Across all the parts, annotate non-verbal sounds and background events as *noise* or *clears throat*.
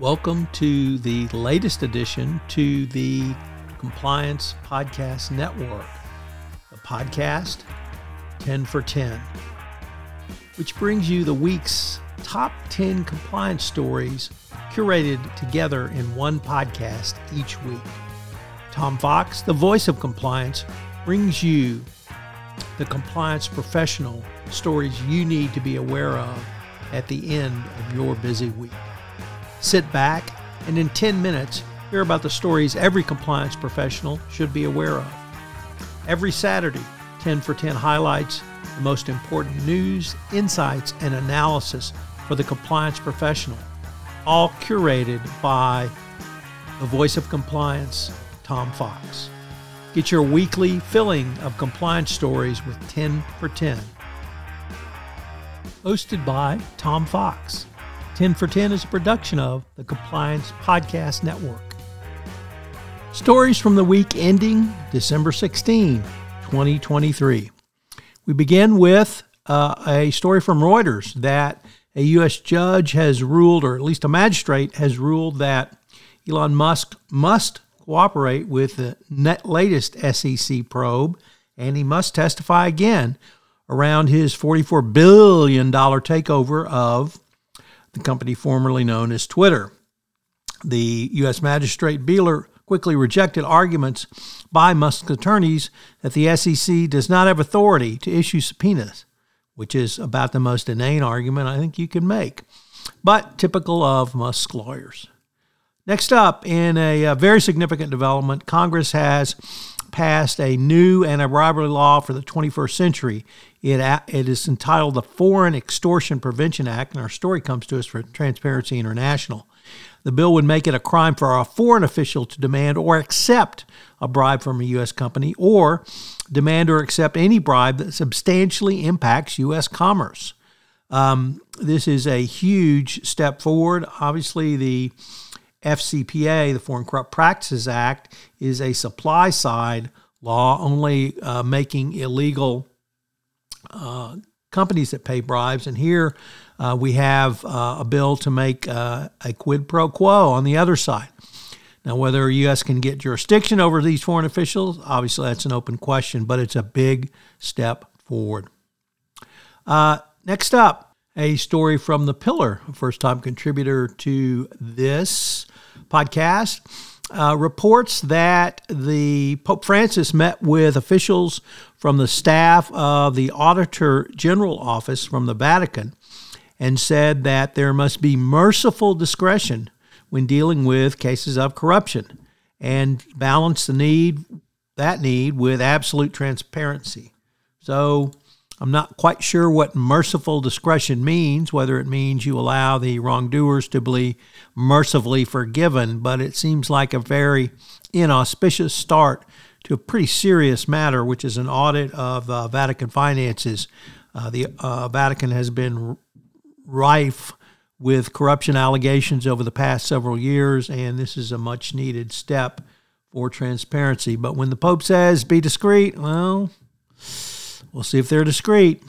Welcome to the latest addition to the Compliance Podcast Network, a podcast 10 for 10, which brings you the week's top 10 compliance stories curated together in one podcast each week. Tom Fox, the voice of compliance, brings you the compliance professional stories you need to be aware of at the end of your busy week. Sit back and in 10 minutes, hear about the stories every compliance professional should be aware of. Every Saturday, 10 for 10 highlights the most important news, insights, and analysis for the compliance professional, all curated by the voice of compliance, Tom Fox. Get your weekly filling of compliance stories with 10 for 10. Hosted by Tom Fox. 10 for 10 is a production of the Compliance Podcast Network. Stories from the week ending December 16, 2023. We begin with uh, a story from Reuters that a U.S. judge has ruled, or at least a magistrate has ruled, that Elon Musk must cooperate with the latest SEC probe and he must testify again around his $44 billion takeover of the company formerly known as Twitter. The U.S. Magistrate Beeler quickly rejected arguments by Musk's attorneys that the SEC does not have authority to issue subpoenas, which is about the most inane argument I think you can make, but typical of Musk lawyers. Next up, in a, a very significant development, Congress has passed a new anti-bribery law for the 21st century. It, it is entitled the Foreign Extortion Prevention Act, and our story comes to us from Transparency International. The bill would make it a crime for a foreign official to demand or accept a bribe from a U.S. company or demand or accept any bribe that substantially impacts U.S. commerce. Um, this is a huge step forward. Obviously, the FCPA, the Foreign Corrupt Practices Act, is a supply side law only uh, making illegal uh, companies that pay bribes. And here uh, we have uh, a bill to make uh, a quid pro quo on the other side. Now, whether the U.S. can get jurisdiction over these foreign officials, obviously that's an open question, but it's a big step forward. Uh, next up, a story from The Pillar, first time contributor to this podcast, uh, reports that the Pope Francis met with officials from the staff of the Auditor General Office from the Vatican and said that there must be merciful discretion when dealing with cases of corruption and balance the need that need with absolute transparency. So I'm not quite sure what merciful discretion means, whether it means you allow the wrongdoers to be mercifully forgiven, but it seems like a very inauspicious start to a pretty serious matter, which is an audit of uh, Vatican finances. Uh, the uh, Vatican has been rife with corruption allegations over the past several years, and this is a much needed step for transparency. But when the Pope says be discreet, well, We'll see if they're discreet.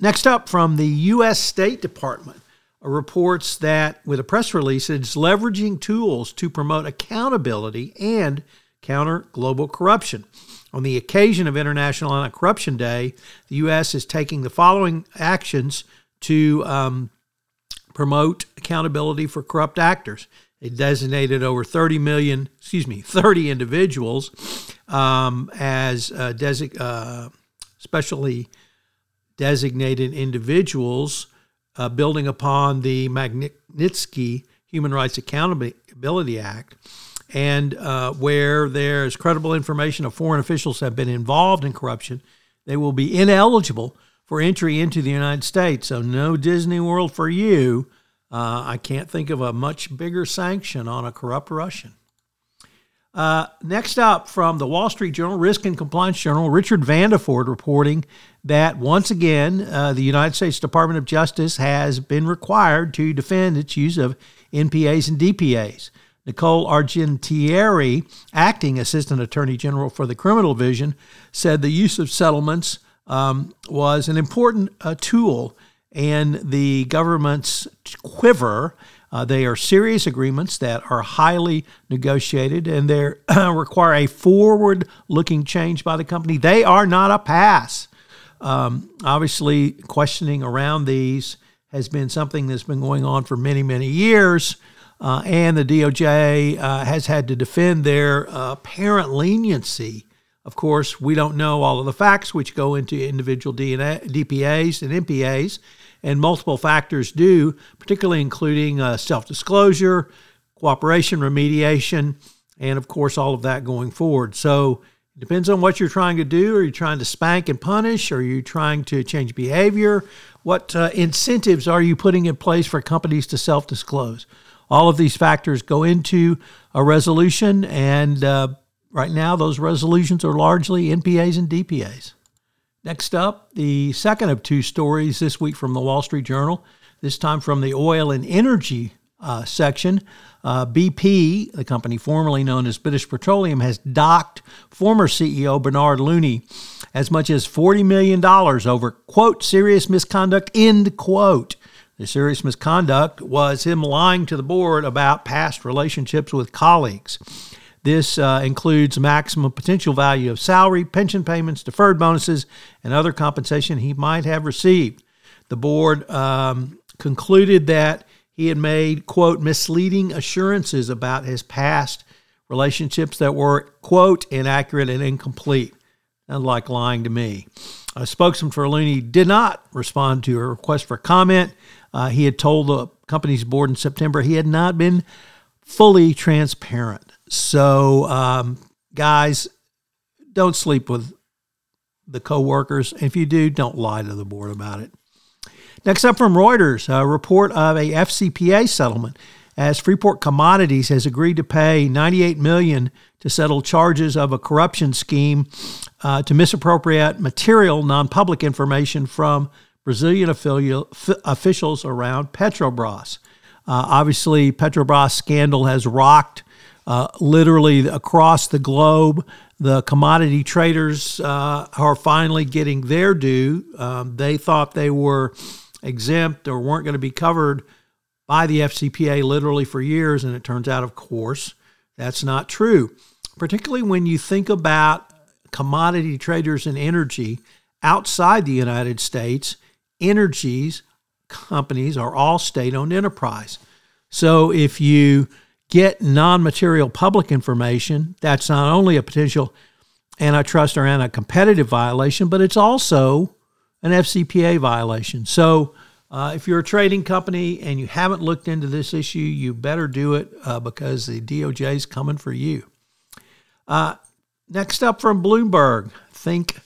Next up, from the U.S. State Department, reports that with a press release, it's leveraging tools to promote accountability and counter global corruption. On the occasion of International Anti Corruption Day, the U.S. is taking the following actions to um, promote accountability for corrupt actors. It designated over 30 million, excuse me, 30 individuals um, as uh, uh, specially designated individuals, uh, building upon the Magnitsky Human Rights Accountability Act, and uh, where there's credible information of foreign officials have been involved in corruption, they will be ineligible for entry into the United States. So, no Disney World for you. Uh, I can't think of a much bigger sanction on a corrupt Russian. Uh, next up, from the Wall Street Journal, Risk and Compliance Journal, Richard Vanderford reporting that once again, uh, the United States Department of Justice has been required to defend its use of NPAs and DPAs. Nicole Argentieri, acting Assistant Attorney General for the Criminal Division, said the use of settlements um, was an important uh, tool in the government's quiver Uh, they are serious agreements that are highly negotiated and they *clears throat* require a forward looking change by the company. They are not a pass. Um, obviously, questioning around these has been something that's been going on for many, many years. Uh, and the DOJ uh, has had to defend their uh, apparent leniency. Of course, we don't know all of the facts which go into individual DNA, DPAs and NPAs, and multiple factors do, particularly including uh, self disclosure, cooperation, remediation, and of course, all of that going forward. So it depends on what you're trying to do. Are you trying to spank and punish? Are you trying to change behavior? What uh, incentives are you putting in place for companies to self disclose? All of these factors go into a resolution, and uh, right now, those resolutions are largely NPAs and DPAs. Next up, the second of two stories this week from the Wall Street Journal, this time from the oil and energy uh, section. Uh, BP, the company formerly known as British Petroleum, has docked former CEO Bernard Looney as much as $40 million over, quote, serious misconduct, end quote. The serious misconduct was him lying to the board about past relationships with colleagues. This uh, includes maximum potential value of salary, pension payments, deferred bonuses, and other compensation he might have received. The board um, concluded that he had made, quote, misleading assurances about his past relationships that were, quote, inaccurate and incomplete. Sounds like lying to me. A spokesman for Looney did not respond to a request for comment. Uh, he had told the company's board in September he had not been fully transparent. So, um, guys, don't sleep with the coworkers. If you do, don't lie to the board about it. Next up from Reuters, a report of a FCPA settlement as Freepoint Commodities has agreed to pay 98 million to settle charges of a corruption scheme uh, to misappropriate material non-public information from Brazilian f- officials around Petrobras. Uh, obviously, Petrobras scandal has rocked uh, literally across the globe. The commodity traders uh, are finally getting their due. Um, they thought they were exempt or weren't going to be covered by the FCPA literally for years, and it turns out, of course, that's not true. Particularly when you think about commodity traders and energy outside the United States, energies companies are all state owned enterprise. So if you get non material public information, that's not only a potential antitrust or anti competitive violation, but it's also an FCPA violation. So uh, if you're a trading company and you haven't looked into this issue, you better do it uh, because the DOJ is coming for you. Uh, next up from Bloomberg, think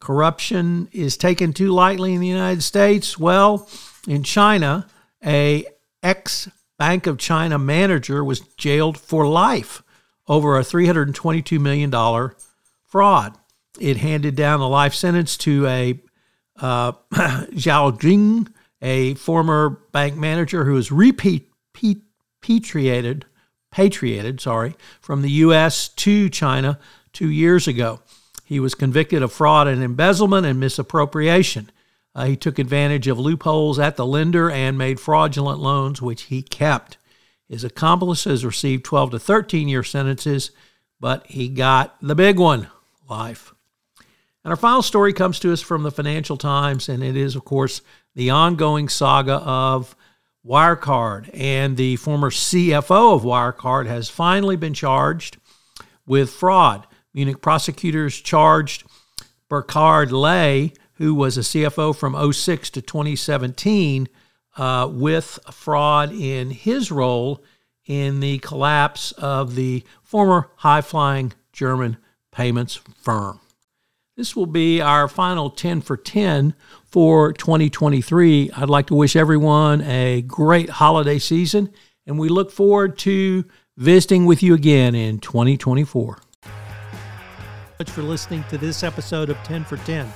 corruption is taken too lightly in the United States. Well, in China, a ex Bank of China manager was jailed for life over a $322 million fraud. It handed down a life sentence to a uh, *clears throat* Zhao Jing, a former bank manager who was repatriated, patriated, sorry, from the U.S. to China two years ago. He was convicted of fraud and embezzlement and misappropriation. Uh, he took advantage of loopholes at the lender and made fraudulent loans, which he kept. His accomplices received 12 to 13 year sentences, but he got the big one life. And our final story comes to us from the Financial Times, and it is, of course, the ongoing saga of Wirecard. And the former CFO of Wirecard has finally been charged with fraud. Munich prosecutors charged Burkhard Ley who was a CFO from 06 to 2017, uh, with fraud in his role in the collapse of the former high flying German payments firm. This will be our final 10 for 10 for 2023. I'd like to wish everyone a great holiday season, and we look forward to visiting with you again in 2024. Much for listening to this episode of 10 for 10.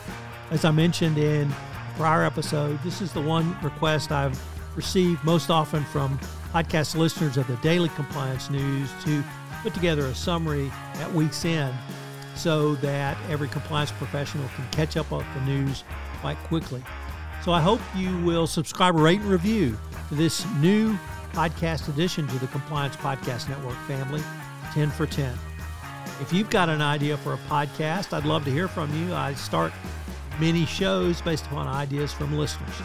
As I mentioned in prior episode, this is the one request I've received most often from podcast listeners of the Daily Compliance News to put together a summary at week's end so that every compliance professional can catch up on the news quite quickly. So I hope you will subscribe, rate, and review to this new podcast addition to the Compliance Podcast Network family, 10 for 10. If you've got an idea for a podcast, I'd love to hear from you. I start many shows based upon ideas from listeners. So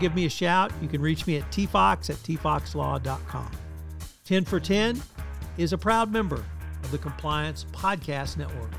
give me a shout. You can reach me at tfox at tfoxlaw.com. 10 for 10 is a proud member of the Compliance Podcast Network.